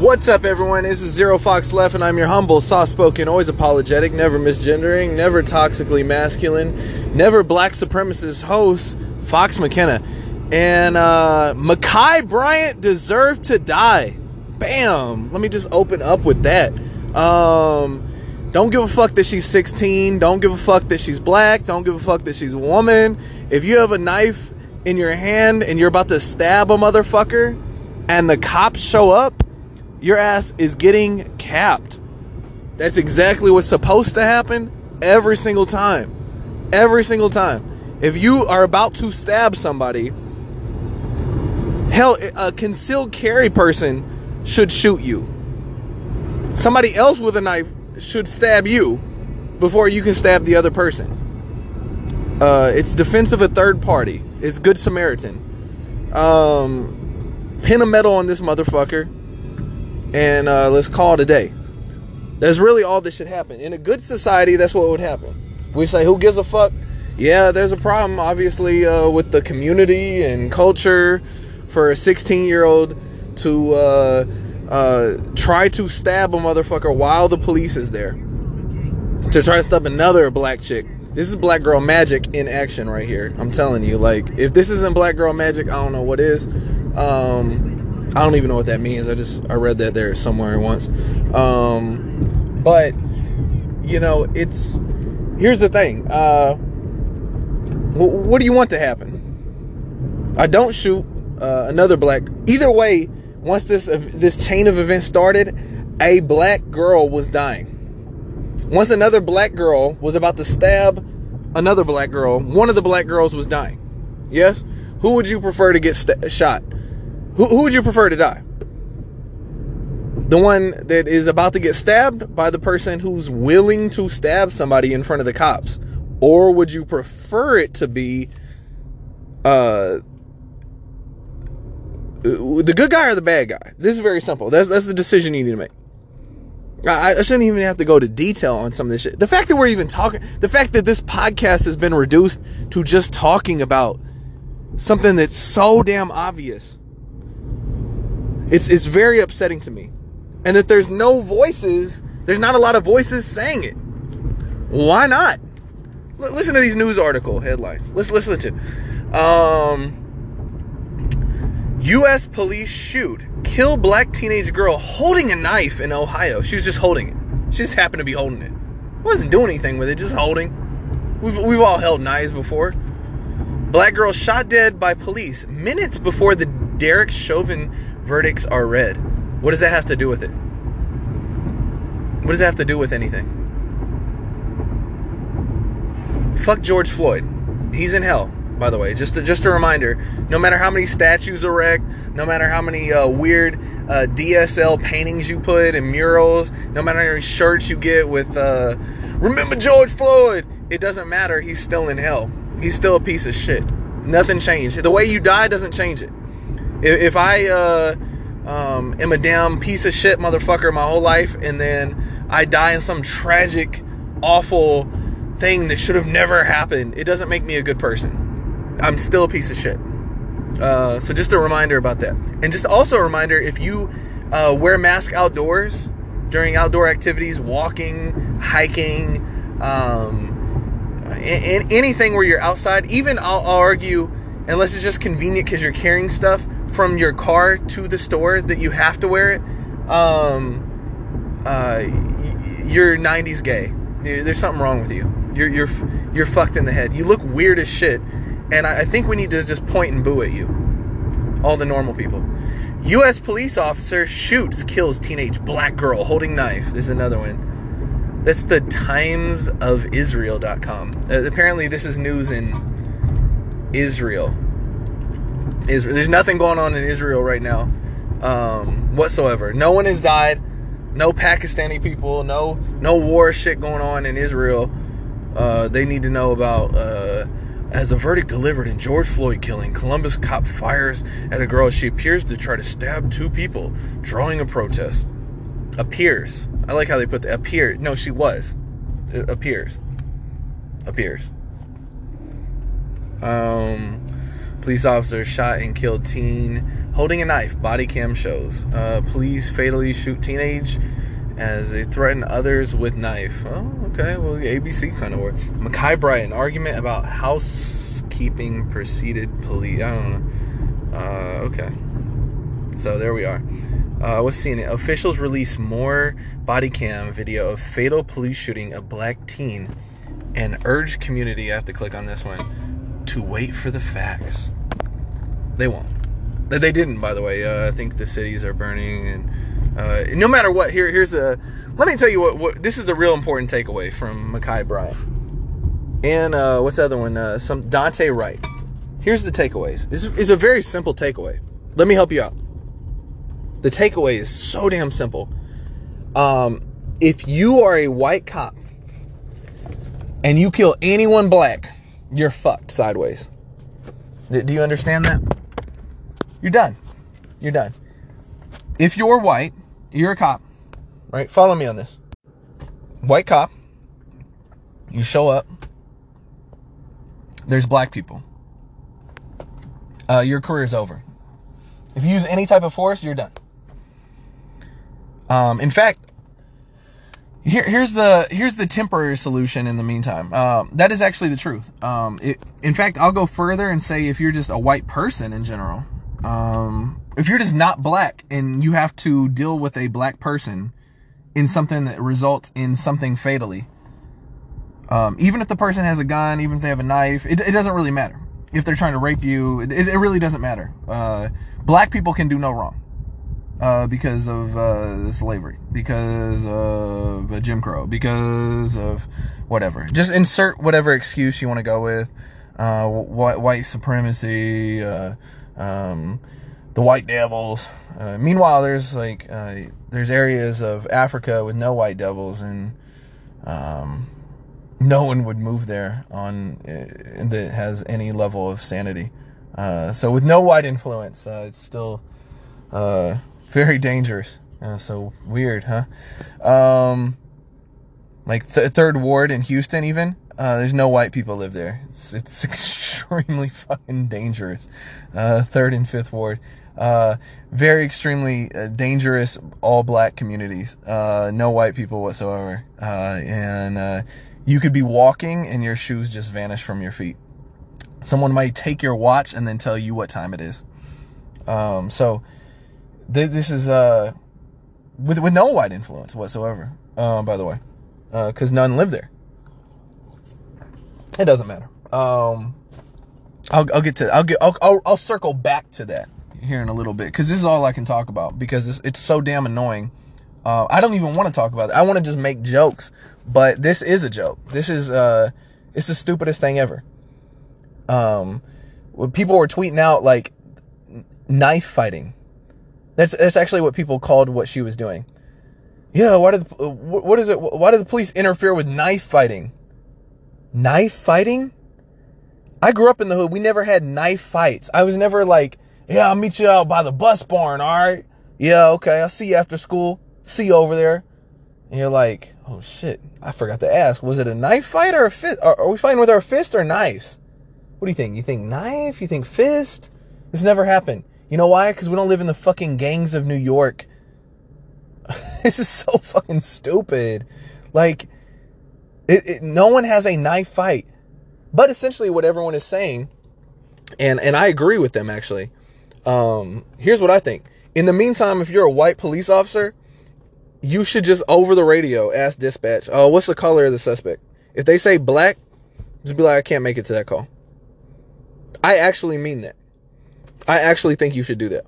What's up, everyone? This is Zero Fox Left, and I'm your humble, soft spoken, always apologetic, never misgendering, never toxically masculine, never black supremacist host, Fox McKenna. And uh, Ma'Khia Bryant deserved to die. Bam! Let me just open up with that. Um, don't give a fuck that she's 16. Don't give a fuck that she's black. Don't give a fuck that she's a woman. If you have a knife in your hand and you're about to stab a motherfucker and the cops show up, your ass is getting capped. That's exactly what's supposed to happen every single time. Every single time. If you are about to stab somebody, hell, a concealed carry person should shoot you. Somebody else with a knife should stab you before you can stab the other person. Uh, it's defense of a third party. It's Good Samaritan. Um, pin a medal on this motherfucker, and uh, let's call it a day. That's really all that should happen. In a good society, that's what would happen. We say, who gives a fuck? Yeah, there's a problem, obviously, uh, with the community and culture for a 16 year old to uh, uh, try to stab a motherfucker while the police is there. To try to stab another black chick. This is black girl magic in action right here. I'm telling you, like, if this isn't black girl magic, I don't know what is. Um, I don't even know what that means. I just I read that there somewhere once. Um, but you know, it's here's the thing. Uh, what do you want to happen? I don't shoot uh, another black. Either way, once this this chain of events started, a black girl was dying. Once another black girl was about to stab another black girl, one of the black girls was dying. Yes? Who would you prefer to get st- shot? Who, who would you prefer to die? The one that is about to get stabbed by the person who's willing to stab somebody in front of the cops? Or would you prefer it to be uh the good guy or the bad guy? This is very simple. That's that's the decision you need to make. I, I, shouldn't even have to go to detail on some of this shit. The fact that we're even talking, the fact that this podcast has been reduced to just talking about something that's so damn obvious. It's it's very upsetting to me. And that there's no voices, there's not a lot of voices saying it. Why not? L- listen to these news article headlines. Let's listen to. Um U.S. police shoot, kill black teenage girl holding a knife in Ohio. She was just holding it. She just happened to be holding it. Wasn't doing anything with it, just holding. We've, we've all held knives before. Black girl shot dead by police minutes before the Derek Chauvin verdicts are read. What does that have to do with it? What does that have to do with anything? Fuck George Floyd. He's in hell by the way. Just a, just a reminder. No matter how many statues erect, no matter how many uh, weird uh, DSL paintings you put and murals, no matter how many shirts you get with uh, "Remember George Floyd," it doesn't matter. He's still in hell. He's still a piece of shit. Nothing changed. The way you die doesn't change it. If, if I uh, um, am a damn piece of shit motherfucker my whole life, and then I die in some tragic, awful thing that should have never happened, it doesn't make me a good person. I'm still a piece of shit. Uh, so just a reminder about that, and just also a reminder if you uh, wear mask outdoors during outdoor activities, walking, hiking, um, anything where you're outside. Even I'll, I'll argue, unless it's just convenient because you're carrying stuff from your car to the store that you have to wear it. Um, uh, you're 90s gay. There's something wrong with you. You're you're you're fucked in the head. You look weird as shit and I, think we need to just point and boo at you. All the normal people. U.S. police officer shoots, kills teenage black girl holding knife. This is another one. That's the Times of Israel.com. Uh, apparently, this is news in Israel. Israel. There's nothing going on in Israel right now um, whatsoever. No one has died. No Pakistani people. No no war shit going on in Israel. Uh, they need to know about. Uh, as the verdict delivered in George Floyd killing, Columbus cop fires at a girl she appears to try to stab two people, drawing a protest. Appears. I like how they put the appear. No, she was. It appears. Appears. Um, Police officer shot and killed teen holding a knife. Body cam shows. Uh, police fatally shoot teenage as they threaten others with knife. Oh, okay. Well, ABC kind of work. Ma'Khia Bryant argument about housekeeping preceded police. I don't know. Uh, okay. So there we are. Uh, what's seeing it? Officials release more body cam video of fatal police shooting of black teen and urge community. I have to click on this one to wait for the facts. They won't. They didn't, by the way. Uh, I think the cities are burning, and uh, no matter what, here, here's a. Let me tell you what, what. This is the real important takeaway from Ma'Khia Bryant, and uh, what's the other one? Uh, some Daunte Wright. Here's the takeaways. This is a very simple takeaway. Let me help you out. The takeaway is so damn simple. Um, if you are a white cop and you kill anyone black, you're fucked sideways. Do you understand that? You're done. You're done. If you're white, you're a cop, right? Follow me on this. White cop, you show up, there's black people. Uh, your career's over. If you use any type of force, you're done. Um, in fact, here, here's the here's the temporary solution. In the meantime, um, that is actually the truth. Um, it, in fact, I'll go further and say if you're just a white person in general, um, if you're just not black and you have to deal with a black person in something that results in something fatally, um, even if the person has a gun, even if they have a knife, it, it doesn't really matter. If they're trying to rape you, it, it really doesn't matter. Uh, black people can do no wrong uh, because of uh, slavery, because of uh, Jim Crow, because of whatever. Just insert whatever excuse you want to go with. Uh, white, white supremacy, uh, um, the white devils. Uh, meanwhile, there's like there's areas of Africa with no white devils, and um, no one would move there on that has any level of sanity. so with no white influence, it's still very dangerous. Uh, so weird, huh? Um, like th- third ward in Houston, even uh, there's no white people live there. It's, it's extremely fucking dangerous. Uh, third and fifth ward, uh, very extremely uh, dangerous all black communities. Uh, no white people whatsoever, and you could be walking and your shoes just vanish from your feet. Someone might take your watch and then tell you what time it is. Um, so this is uh with with no white influence whatsoever. Uh, by the way, because uh, none live there. It doesn't matter. Um, I'll I'll get to I'll get I'll I'll, I'll circle back to that here in a little bit because this is all I can talk about because it's it's so damn annoying. Uh, I don't even want to talk about it. I want to just make jokes, but this is a joke. This is uh, it's the stupidest thing ever. Um, when people were tweeting out like knife fighting that's that's actually what people called what she was doing. Yeah, why did uh, what is it? Why did the police interfere with knife fighting? Knife fighting? I grew up in the hood. We never had knife fights. I was never like, yeah, I'll meet you out by the bus barn. All right. Yeah, okay. I'll see you after school. See you over there. And you're like, oh shit, I forgot to ask. Was it a knife fight or a fist? Are we fighting with our fist or knives? What do you think? You think knife? You think fist? This never happened. You know why? Because we don't live in the fucking gangs of New York. this is so fucking stupid. Like, it, it, no one has a knife fight. But essentially, what everyone is saying, and and I agree with them actually. Um, here's what I think. In the meantime, if you're a white police officer, you should just over the radio ask dispatch, "Oh, what's the color of the suspect?" If they say black, just be like, "I can't make it to that call." I actually mean that. I actually think you should do that.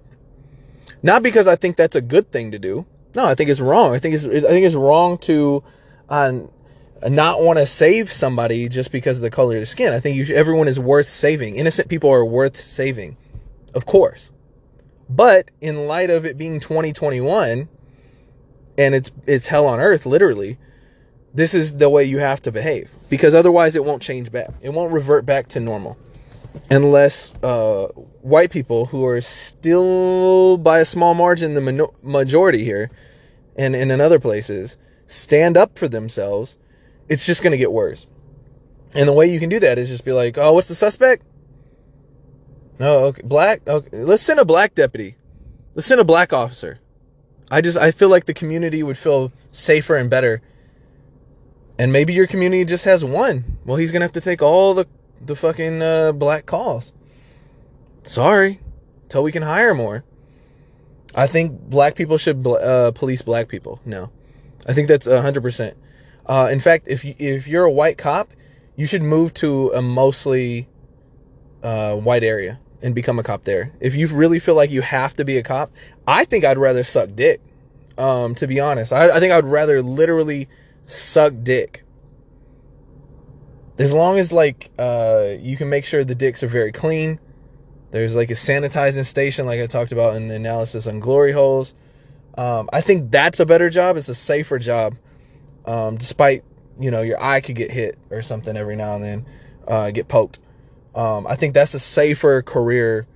Not because I think that's a good thing to do. No, I think it's wrong. I think it's I think it's wrong to uh, not want to save somebody just because of the color of their skin. I think should, everyone is worth saving. Innocent people are worth saving, of course. But in light of it being 2021 and it's it's hell on earth literally, this is the way you have to behave because otherwise it won't change back. It won't revert back to normal unless uh, white people who are still by a small margin the majority here and, and in other places stand up for themselves, it's just going to get worse. And the way you can do that is just be like, oh, what's the suspect? No, okay, black. Okay, let's send a black deputy. Let's send a black officer. I just I feel like the community would feel safer and better. And maybe your community just has one. Well, he's gonna have to take all the the fucking uh, black calls. Sorry, till we can hire more. I think black people should uh, police black people. No, I think that's hundred uh, percent. In fact, if you, if you're a white cop, you should move to a mostly uh, white area and become a cop there. If you really feel like you have to be a cop, I think I'd rather suck dick. Um, to be honest, I, I think I'd rather literally suck dick. As long as like uh, you can make sure the dicks are very clean. There's like a sanitizing station, like I talked about in the analysis on glory holes. Um, I think that's a better job. It's a safer job, um, despite you know your eye could get hit or something every now and then, uh, get poked. Um, I think that's a safer career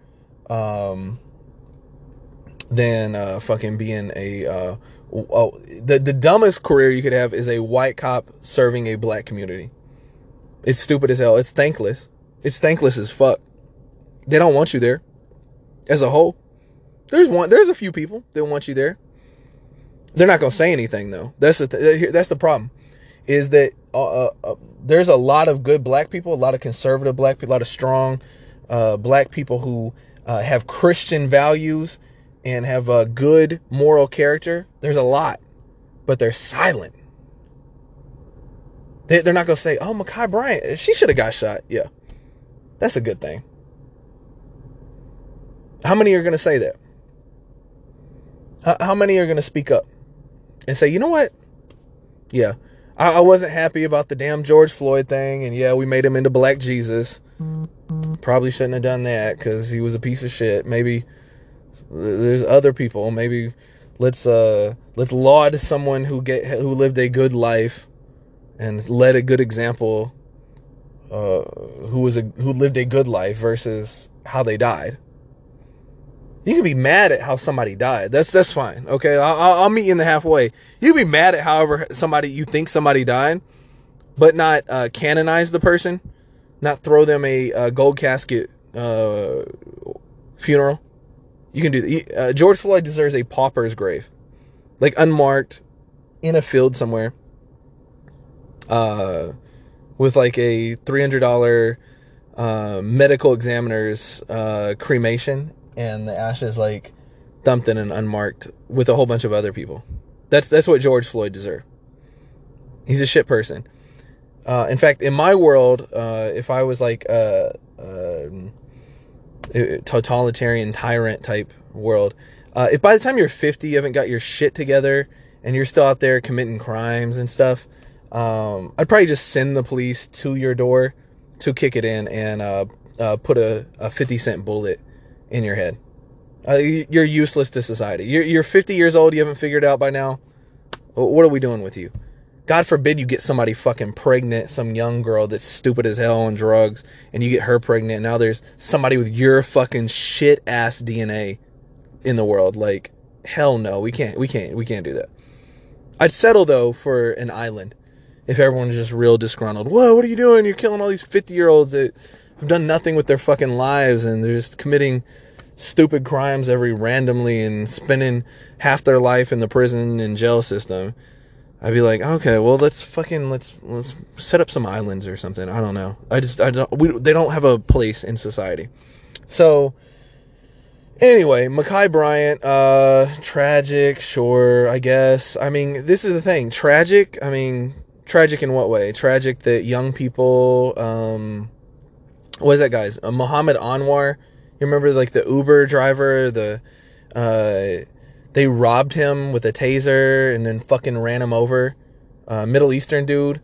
um, than uh, fucking being a. Uh, oh, the the dumbest career you could have is a white cop serving a black community. It's stupid as hell. It's thankless. It's thankless as fuck. They don't want you there. As a whole, there's one. There's a few people that want you there. They're not gonna say anything though. That's the th- that's the problem. Is that uh, uh, uh, there's a lot of good black people, a lot of conservative black people, a lot of strong uh, black people who uh, have Christian values and have a good moral character. There's a lot, but they're silent. They, they're not gonna say, "Oh, Ma'Khia Bryant, she should have got shot." Yeah, that's a good thing. How many are gonna say that? How, how many are gonna speak up and say, "You know what? Yeah, I, I wasn't happy about the damn George Floyd thing, and yeah, we made him into Black Jesus. Probably shouldn't have done that because he was a piece of shit. Maybe there's other people. Maybe let's uh let's laud someone who get who lived a good life and led a good example. Uh, who was a who lived a good life versus how they died. You can be mad at how somebody died. That's that's fine. Okay, I'll, I'll meet you in the halfway. You can be mad at however somebody you think somebody died, but not uh, canonize the person, not throw them a, a gold casket uh, funeral. You can do that. Uh, George Floyd deserves a pauper's grave, like unmarked, in a field somewhere, uh, with like a three hundred dollar uh, medical examiner's uh, cremation and the ashes like dumped in an unmarked with a whole bunch of other people. That's that's what George Floyd deserved. He's a shit person. Uh, in fact, in my world, uh, if I was like a, a, totalitarian tyrant type world, uh, if by the time you're 50 you haven't got your shit together and you're still out there committing crimes and stuff, um, I'd probably just send the police to your door to kick it in and uh, uh, put a, a 50 cent bullet in your head. Uh, you're useless to society. You're, you're 50 years old. You haven't figured out by now. What are we doing with you? God forbid you get somebody fucking pregnant, some young girl that's stupid as hell on drugs, and you get her pregnant. Now there's somebody with your fucking shit ass DNA in the world. Like, hell no, we can't, we can't, we can't do that. I'd settle though for an island if everyone's just real disgruntled. Whoa, what are you doing? You're killing all these 50 year olds that have done nothing with their fucking lives and they're just committing stupid crimes every randomly and spending half their life in the prison and jail system. I'd be like, okay, well, let's fucking let's let's set up some islands or something. I don't know. I just I don't we they don't have a place in society. So anyway, Ma'Khia Bryant, uh, tragic, sure, I guess. I mean, this is the thing, tragic. I mean, tragic in what way? Tragic that young people, um, what is that guy's? Uh, Mohammad Anwar. You remember like the Uber driver, the uh, they robbed him with a taser and then fucking ran him over. Uh, Middle Eastern dude.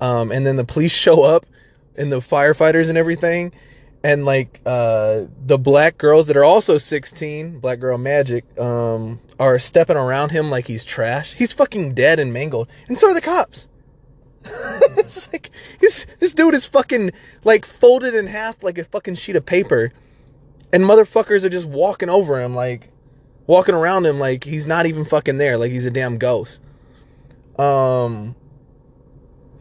Um, and then the police show up and the firefighters and everything. And like uh, the black girls that are also 16, black girl magic, um, are stepping around him like he's trash. He's fucking dead and mangled. And so are the cops. it's like this this dude is fucking like folded in half like a fucking sheet of paper, and motherfuckers are just walking over him like walking around him like he's not even fucking there, like he's a damn ghost. Um.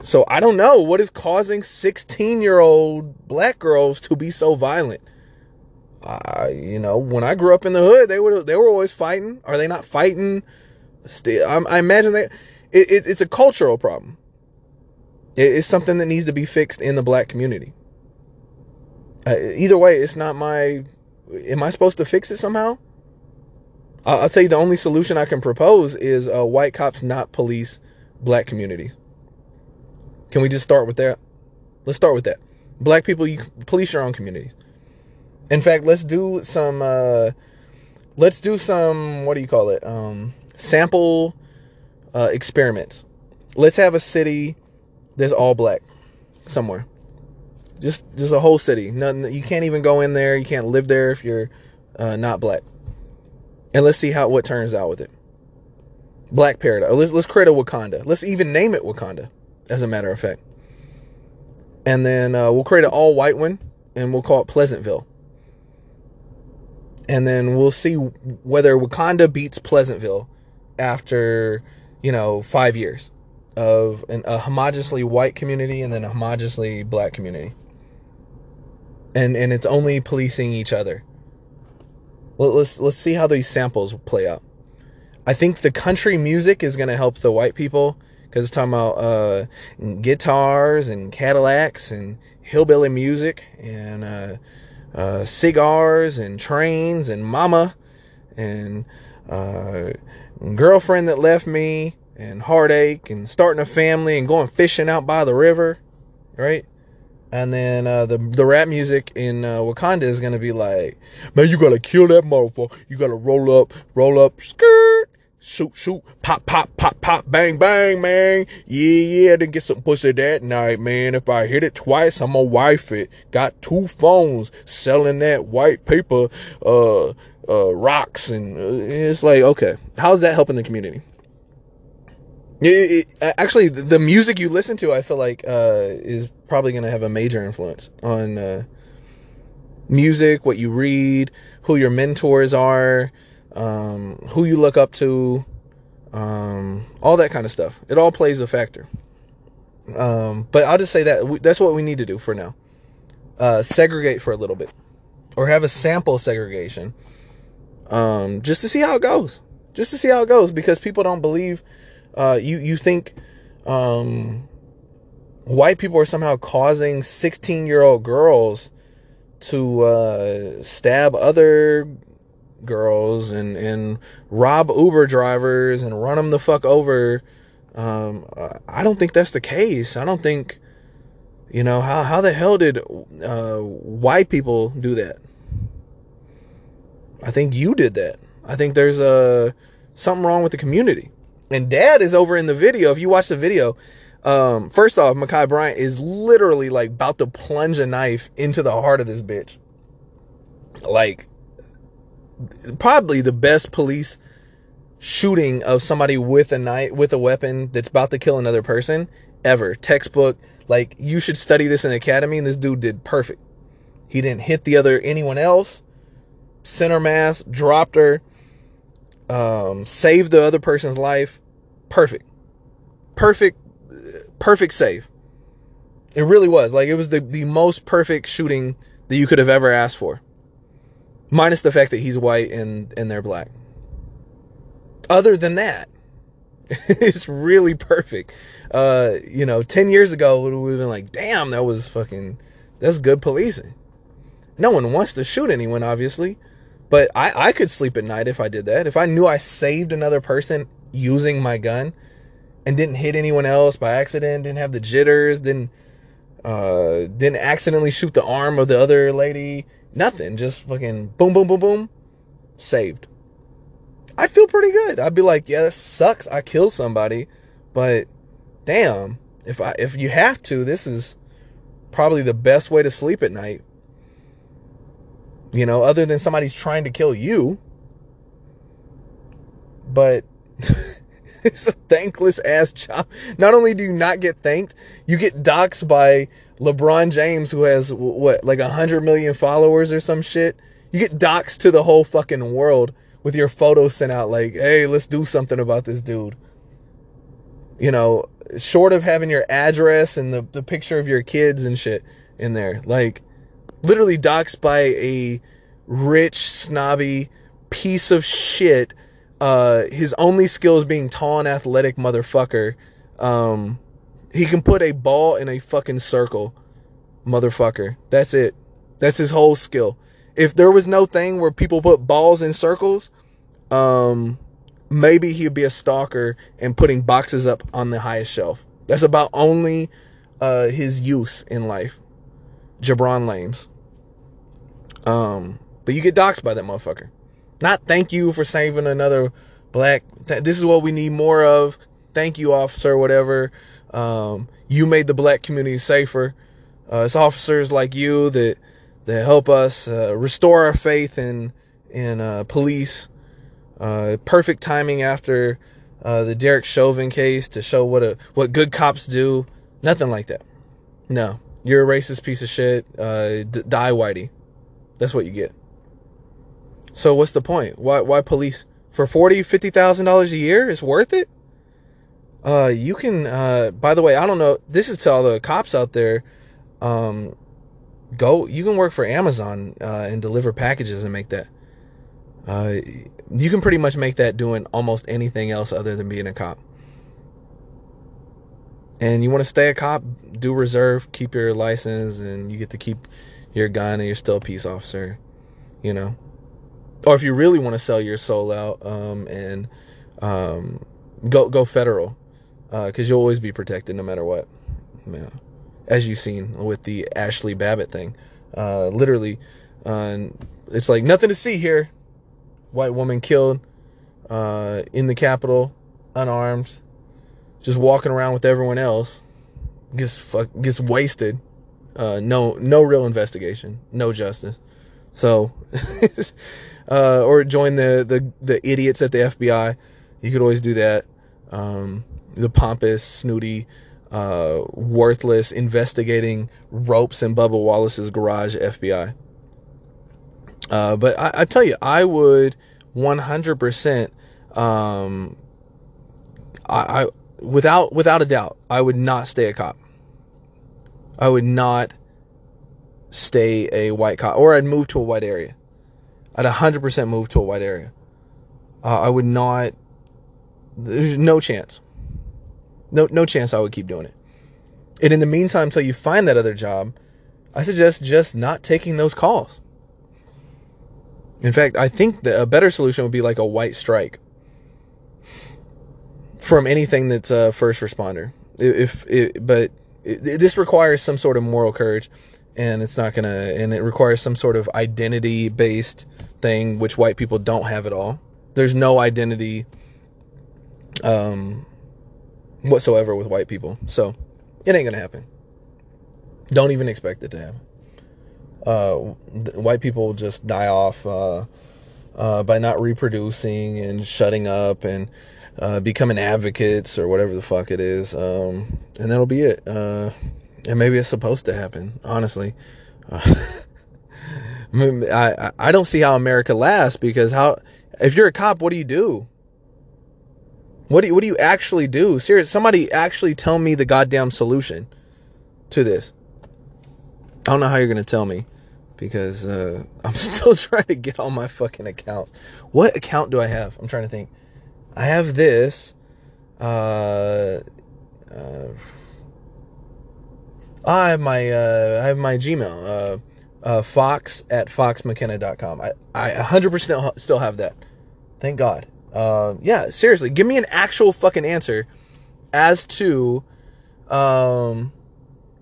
So I don't know what is causing 16 year old black girls to be so violent. uh, you know, when I grew up in the hood, they were they were always fighting. Are they not fighting? Still, I, I imagine that it, it, it's a cultural problem. It, it's something that needs to be fixed in the black community. Uh, either way, it's not my. Am I supposed to fix it somehow? I'll, I'll tell you the only solution I can propose is uh, white cops not police black communities. Can we just start with that? Let's start with that. Black people, you police your own communities. In fact, let's do some. Uh, let's do some. What do you call it? Um, sample uh, experiments. Let's have a city that's all black somewhere. Just just a whole city. Nothing. You can't even go in there. You can't live there if you're uh, not black. And let's see how what turns out with it. Black Paradise. Let's let's create a Wakanda. Let's even name it Wakanda, as a matter of fact. And then uh, we'll create an all white one, and we'll call it Pleasantville. And then we'll see whether Wakanda beats Pleasantville after you know five years of an, a homogeneously white community and then a homogeneously black community. And and it's only policing each other. Let's let's see how these samples play out. I think the country music is going to help the white people because it's talking about uh, guitars and cadillacs and hillbilly music and uh, uh, cigars and trains and mama and uh, girlfriend that left me and heartache and starting a family and going fishing out by the river, right? And then uh, the the rap music in uh, Wakanda is gonna be like, man, you gotta kill that motherfucker. You gotta roll up, roll up, skirt, shoot, shoot, pop, pop, pop, pop, bang, bang, man. Yeah, yeah, then get some pussy that night, man. If I hit it twice, I'ma wife it. Got two phones selling that white paper, uh, uh, rocks, and uh, it's like, okay, how's that helping the community? It, it, actually, the music you listen to, I feel like, uh, is probably going to have a major influence on uh, music, what you read, who your mentors are, um, who you look up to, um, all that kind of stuff. It all plays a factor. Um, but I'll just say that that's what we need to do for now. Uh, segregate for a little bit, or have a sample segregation, um, just to see how it goes. Just to see how it goes, because people don't believe uh, you you think um, white people are somehow causing 16 year old girls to uh, stab other girls and and rob Uber drivers and run them the fuck over. Um, I don't think that's the case. I don't think, you know, how how the hell did uh, white people do that? I think you did that. I think there's a uh, something wrong with the community. And dad is over in the video. If you watch the video, um, first off, Ma'Khia Bryant is literally like about to plunge a knife into the heart of this bitch. Like, probably the best police shooting of somebody with a knife, with a weapon that's about to kill another person ever. Textbook. Like, you should study this in academy, and this dude did perfect. He didn't hit the other anyone else. Center mass, dropped her um, saved the other person's life. Perfect. Perfect, perfect save. It really was. Like, it was the, the most perfect shooting that you could have ever asked for. Minus the fact that he's white and, and they're black. Other than that, it's really perfect. Uh, you know, 10 years ago, would have been like, damn, that was fucking, that's good policing. No one wants to shoot anyone, obviously. But I, I could sleep at night if I did that. If I knew I saved another person using my gun and didn't hit anyone else by accident, didn't have the jitters, didn't uh, didn't accidentally shoot the arm of the other lady, nothing, just fucking boom, boom, boom, boom, saved. I'd feel pretty good. I'd be like, yeah, that sucks. I killed somebody, but damn, if I if you have to, this is probably the best way to sleep at night you know, other than somebody's trying to kill you. But it's a thankless ass job. Not only do you not get thanked, you get doxxed by LeBron James, who has what, like a hundred million followers or some shit. You get doxxed to the whole fucking world with your photo sent out, like, hey, let's do something about this dude. You know, short of having your address and the, the picture of your kids and shit in there. Like, literally doxxed by a rich, snobby piece of shit. Uh, his only skill is being tall and athletic, motherfucker. Um, he can put a ball in a fucking circle, motherfucker. That's it. That's his whole skill. If there was no thing where people put balls in circles, um, maybe he'd be a stalker and putting boxes up on the highest shelf. That's about only uh, his use in life. Jabron Lames. Um, but you get doxxed by that motherfucker. Not thank you for saving another black. This is what we need more of. Thank you, officer. Whatever. Um, you made the black community safer. Uh, it's officers like you that that help us uh, restore our faith in in uh, police. Uh, perfect timing after uh, the Derek Chauvin case to show what a what good cops do. Nothing like that. No, you're a racist piece of shit. Uh, d- die, Whitey. That's what you get. So what's the point? Why why police for forty fifty thousand dollars a year is worth it? Uh, you can. Uh, by the way, I don't know. This is to all the cops out there. Um, go. You can work for Amazon uh, and deliver packages and make that. Uh, you can pretty much make that doing almost anything else other than being a cop. And you want to stay a cop, do reserve, keep your license, and you get to keep your gun, and you're still a peace officer. You know or if you really want to sell your soul out um, and um, go go federal, because uh, you'll always be protected no matter what. Yeah. As you've seen with the Ashley Babbitt thing, uh, literally, uh, it's like nothing to see here. White woman killed uh, in the Capitol, unarmed, just walking around with everyone else, gets fuck, gets wasted. Uh, no no real investigation, no justice. So uh, or join the, the the idiots at the FBI. You could always do that. Um, the pompous, snooty, uh, worthless, investigating ropes in Bubba Wallace's garage FBI. Uh, but I, I, tell you, I would 100%. Um, I, I without without a doubt, I would not stay a cop. I would not stay a white cop, or I'd move to a white area. I'd 100% move to a white area. Uh, I would not. There's no chance. No, no chance I would keep doing it. And in the meantime, until you find that other job, I suggest just not taking those calls. In fact, I think that a better solution would be like a white strike from anything that's a first responder. If, but this requires some sort of moral courage, and it's not gonna, and it requires some sort of identity based thing, which white people don't have at all. There's no identity um, whatsoever with white people. So it ain't gonna happen. Don't even expect it to happen. Uh, white people just die off uh, uh, by not reproducing and shutting up and uh, becoming advocates or whatever the fuck it is. Um, and that'll be it. Uh, and maybe it's supposed to happen, honestly. I I don't see how America lasts because how if you're a cop, what do you do? What do you, what do you actually do? Serious, somebody actually tell me the goddamn solution to this. I don't know how you're gonna tell me because uh, I'm still trying to get all my fucking accounts. What account do I have? I'm trying to think. I have this. Uh, uh, I have my uh, I have my Gmail. Uh, uh, fox at foxmckenna.com. I, I 100% still have that. Thank God. Uh, yeah, seriously, give me an actual fucking answer as to um,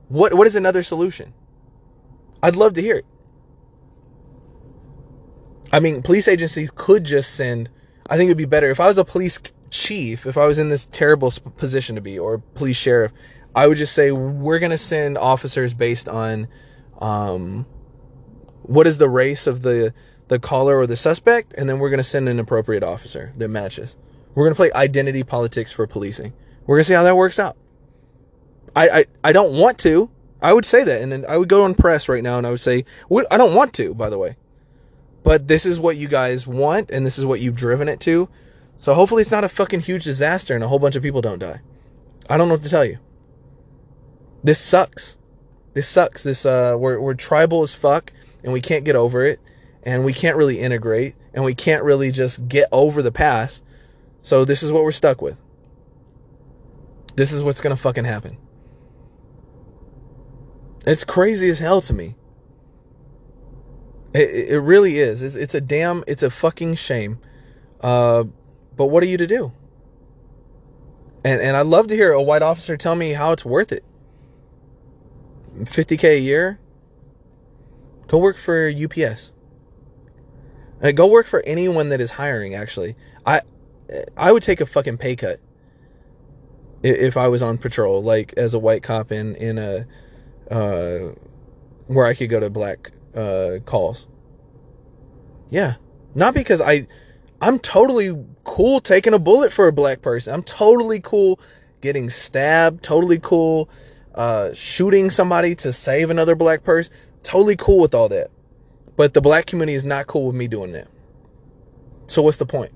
what what is another solution. I'd love to hear it. I mean, police agencies could just send. I think it'd be better if I was a police chief, if I was in this terrible position to be, or police sheriff, I would just say we're gonna send officers based on um, what is the race of the the caller or the suspect, and then we're gonna send an appropriate officer that matches. We're gonna play identity politics for policing. We're gonna see how that works out. I I, I don't want to. I would say that, and then I would go on press right now, and I would say I don't want to. By the way, but this is what you guys want, and this is what you've driven it to. So hopefully, it's not a fucking huge disaster, and a whole bunch of people don't die. I don't know what to tell you. This sucks. This sucks. This uh, we're we're tribal as fuck and we can't get over it. and we can't really integrate and we can't really just get over the past. So this is what we're stuck with. This is what's going to fucking happen. It's crazy as hell to me. It, it really is. It's, it's, a damn, it's a fucking shame. Uh, but what are you to do? And, and I'd love to hear a white officer tell me how it's worth it. 50K a year? Go work for UPS. Uh, go work for anyone that is hiring. Actually, I I would take a fucking pay cut if I was on patrol, like as a white cop in in a uh, where I could go to black uh, calls. Yeah, not because I I'm totally cool taking a bullet for a black person. I'm totally cool getting stabbed. Totally cool uh, shooting somebody to save another black person. Totally cool with all that. But the black community is not cool with me doing that. So what's the point?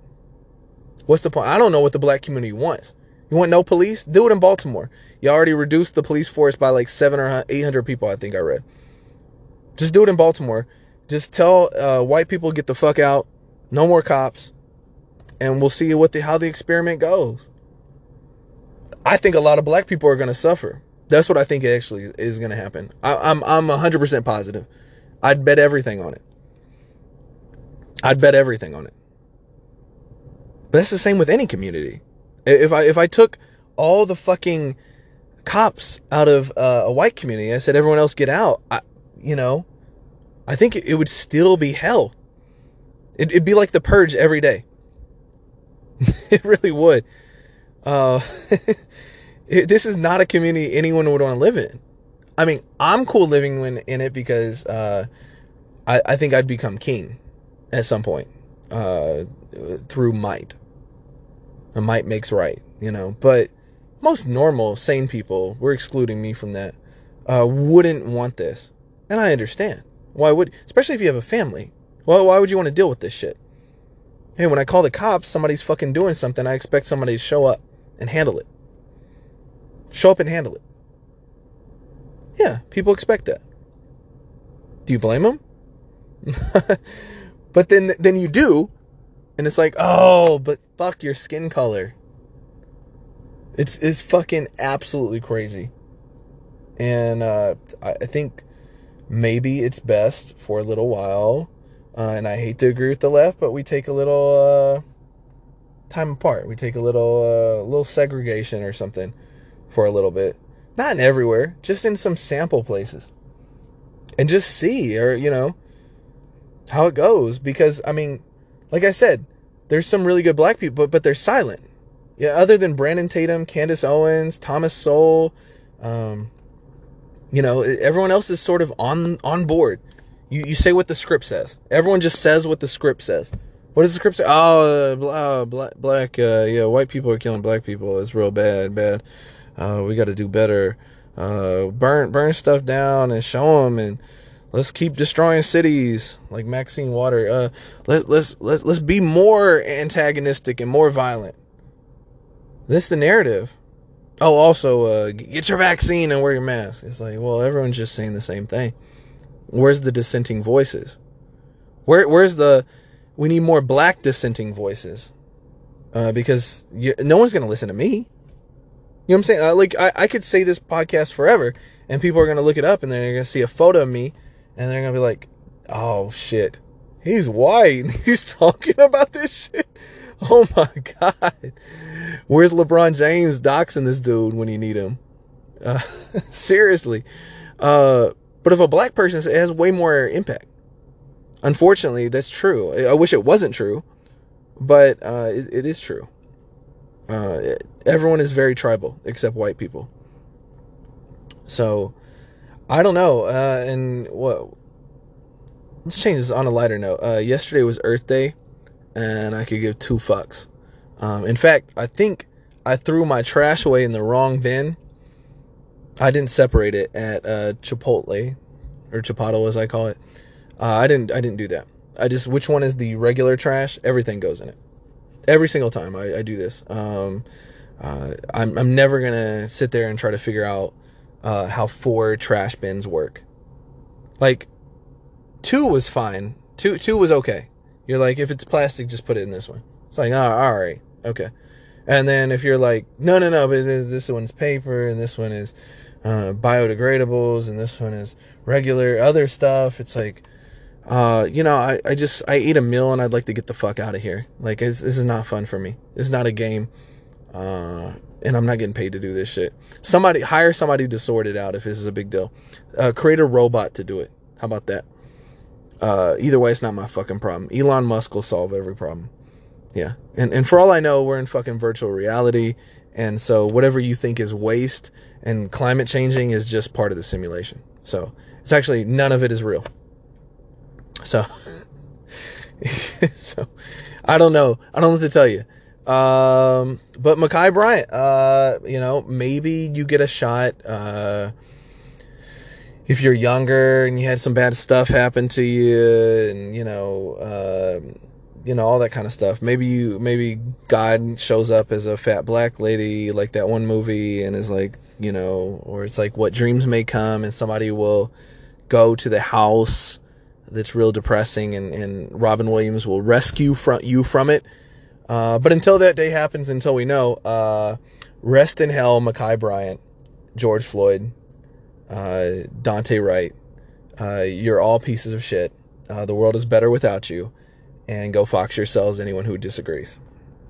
What's the point? I don't know what the black community wants. You want no police? Do it in Baltimore. You already reduced the police force by like seven or eight hundred people. I think I read. Just do it in Baltimore. Just tell uh, white people get the fuck out. No more cops, and we'll see what the how the experiment goes. I think a lot of black people are going to suffer. That's what I think actually is going to happen. I, I'm I'm 100% positive. I'd bet everything on it. I'd bet everything on it. But that's the same with any community. If I if I took all the fucking cops out of uh, a white community, I said everyone else get out. I, you know, I think it, would still be hell. It, it'd be like the purge every day. it really would. Uh, it, this is not a community anyone would want to live in. I mean, I'm cool living in, in it because uh, I, I think I'd become king at some point uh, through might. A might makes right, you know. But most normal, sane people, we're excluding me from that, uh, wouldn't want this. And I understand. Why would, especially if you have a family. Well, why would you want to deal with this shit? Hey, when I call the cops, somebody's fucking doing something. I expect somebody to show up and handle it. Show up and handle it. Yeah, people expect that. Do you blame them? but then then you do, and it's like, oh, but fuck your skin color. It's it's fucking absolutely crazy. And uh, I, I think maybe it's best for a little while. Uh, and I hate to agree with the left, but we take a little uh, time apart. We take a little uh, little segregation or something for a little bit not in everywhere, just in some sample places. And just see or, you know, how it goes because I mean, like I said, there's some really good black people, but, but they're silent. Yeah, other than Brandon Tatum, Candace Owens, Thomas Sowell, um, you know, everyone else is sort of on on board. You you say what the script says. Everyone just says what the script says. What does the script say? Oh, uh, blah, black, black, uh, yeah, white people are killing black people. It's real bad, bad. Uh, we got to do better. Uh, burn burn stuff down and show them, and let's keep destroying cities like Maxine Water. Uh, let let's let's let's be more antagonistic and more violent. This the narrative. Oh, also, uh, get your vaccine and wear your mask. It's like, well, everyone's just saying the same thing. Where's the dissenting voices? Where where's the? We need more black dissenting voices, uh, because you, no one's gonna listen to me. You know what I'm saying? like I, I could say this podcast forever, and people are gonna look it up, and they're gonna see a photo of me, and they're gonna be like, "Oh shit, he's white. He's talking about this shit." Oh my god, where's LeBron James doxing this dude when you need him? Uh, seriously, uh, but if a black person, it has way more impact. Unfortunately, that's true. I wish it wasn't true, but uh, it, it is true. Uh, everyone is very tribal except white people. So, I don't know. Uh, and what? Let's change this on a lighter note. Uh, yesterday was Earth Day, and I could give two fucks. Um, in fact, I think I threw my trash away in the wrong bin. I didn't separate it at uh, Chipotle or Chipotle as I call it. Uh, I didn't. I didn't do that. I just which one is the regular trash? Everything goes in it every single time I, I do this. Um, uh, I'm, I'm never gonna sit there and try to figure out uh, how four trash bins work. Like two was fine Two two was okay. You're like, if it's plastic, just put it in this one. It's like, oh, all right, okay. And then if you're like, no, no, no, but this one's paper and this one is uh, biodegradables and this one is regular other stuff. It's like, uh, you know, I, I just I ate a meal and I'd like to get the fuck out of here. Like this is not fun for me. It's not a game, uh, and I'm not getting paid to do this shit. Somebody hire somebody to sort it out if this is a big deal. Uh, create a robot to do it. How about that? Uh, either way, it's not my fucking problem. Elon Musk will solve every problem. Yeah, and and for all I know, we're in fucking virtual reality, and so whatever you think is waste and climate changing is just part of the simulation. So it's actually none of it is real. So, so I don't know. I don't know what to tell you. Um, but Ma'Khia Bryant, uh, you know, maybe you get a shot. Uh, if you're younger and you had some bad stuff happen to you, and you know, uh, you know all that kind of stuff. Maybe you, maybe God shows up as a fat black lady, like that one movie, and is like, you know, or it's like what dreams may come, and somebody will go to the house that's real depressing, and, and Robin Williams will rescue from you from it. Uh, but until that day happens, until we know, uh, rest in hell, Ma'Khia Bryant, George Floyd, uh, Daunte Wright. Uh, you're all pieces of shit. Uh, the world is better without you. And go fox yourselves, anyone who disagrees.